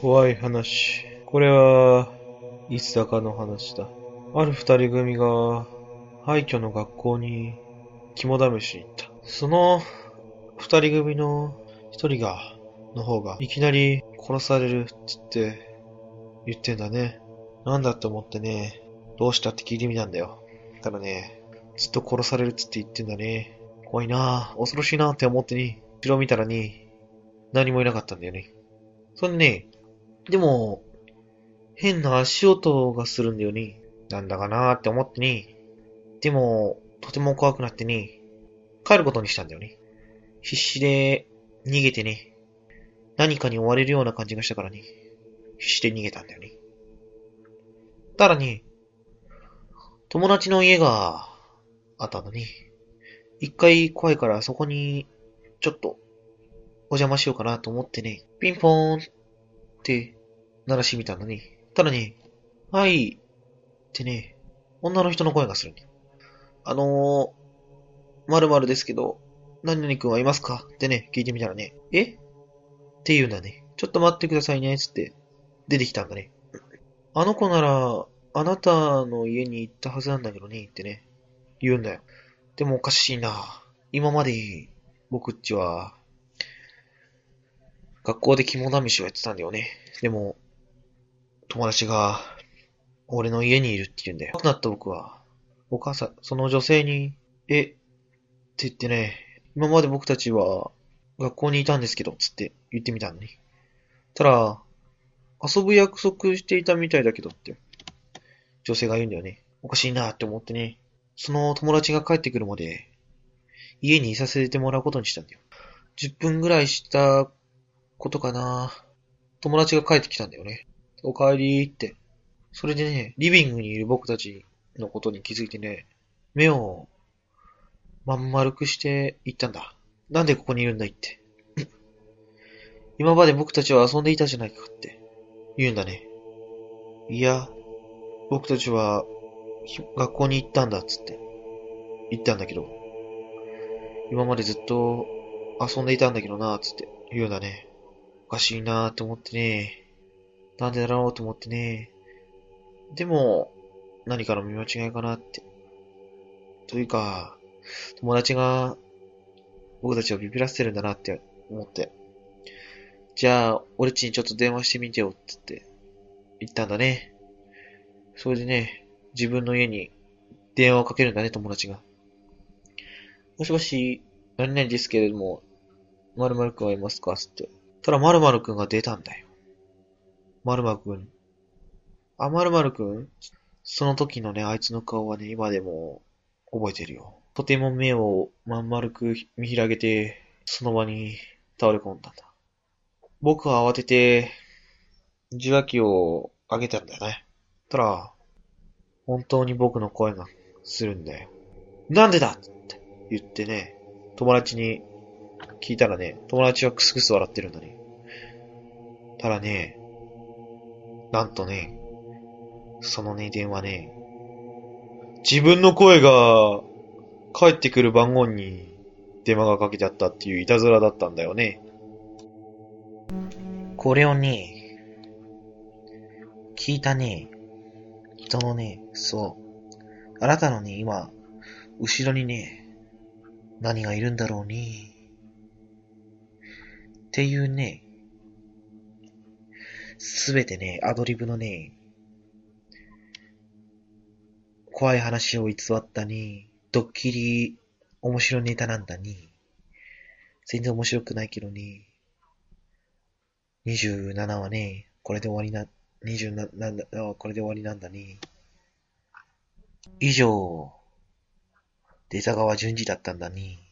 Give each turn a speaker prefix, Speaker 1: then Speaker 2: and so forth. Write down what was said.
Speaker 1: 怖い話。これは、いつだかの話だ。ある二人組が、廃墟の学校に肝試しに行った。その二人組の一人が、の方が、いきなり殺されるって言って、言ってんだね。なんだって思ってね、どうしたって聞いてみたんだよ。ただね、ずっと殺されるって言ってんだね。怖いなぁ、恐ろしいなぁって思ってに、後ろ見たらに、何もいなかったんだよね。それでね、でも、変な足音がするんだよね。なんだかなーって思ってに、でも、とても怖くなってに、帰ることにしたんだよね。必死で逃げてね、何かに追われるような感じがしたからね、必死で逃げたんだよね。ただね、友達の家があったんだね。一回怖いからそこに、ちょっと、お邪魔しようかなと思ってね、ピンポーンって鳴らしてみたんだね。ただね、はい、ってね、女の人の声がする。あのー、〇〇ですけど、何々くんはいますかってね、聞いてみたらね、え？って言うんだね。ちょっと待ってくださいね、つって、出てきたんだね。あの子なら、あなたの家に行ったはずなんだけどね、ってね、言うんだよ。でもおかしいな。今まで、僕っちは、学校で肝試しをやってたんだよね。でも、友達が、俺の家にいるって言うんだよ。怖くなった僕は、お母さん、その女性に、え、って言ってね、今まで僕たちは、学校にいたんですけど、つって言ってみたのに。ただ、遊ぶ約束していたみたいだけどって、女性が言うんだよね。おかしいなって思ってね、その友達が帰ってくるまで、家にいさせてもらうことにしたんだよ。10分ぐらいしたことかな。友達が帰ってきたんだよね。お帰りって。それでね、リビングにいる僕たちのことに気づいてね、目をまん丸くして言ったんだ。なんでここにいるんだいって。今まで僕たちは遊んでいたじゃないかって言うんだね。いや、僕たちは学校に行ったんだっつって言ったんだけど、今までずっと遊んでいたんだけどなっ、つって言うんだね。おかしいなーって思ってね。なんでだろうと思ってね。でも、何かの見間違いかなって。というか、友達が僕たちをビビらせてるんだなって思って。じゃあ、俺っちにちょっと電話してみてよって言って言ったんだね。それでね、自分の家に電話をかけるんだね、友達が。もしもし、何々ですけれども、〇〇くんはいますか？つって。ただ〇〇くんが出たんだよ。〇〇くん。あ、〇〇くんその時のね、あいつの顔はね、今でも覚えてるよ。とても目をまん丸く見開けて、その場に倒れ込んだんだ。僕は慌てて、受話器を上げたんだよね。たら、本当に僕の声がするんだよ。なんでだって言ってね、友達に聞いたらね、友達はクスクス笑ってるんだね。ただね、なんとね、そのね、電話ね、自分の声が帰ってくる番号に電話がかけてあったっていういたずらだったんだよね。これをね、聞いたね、人のね、そう、あなたのね、今、後ろにね、何がいるんだろうね。っていうね、すべてね、アドリブのね、怖い話を偽ったね、ドッキリ、面白ネタなんだね。全然面白くないけどね。27はね、これで終わりな、27はこれで終わりなんだね。以上、出た川淳二だったんだね。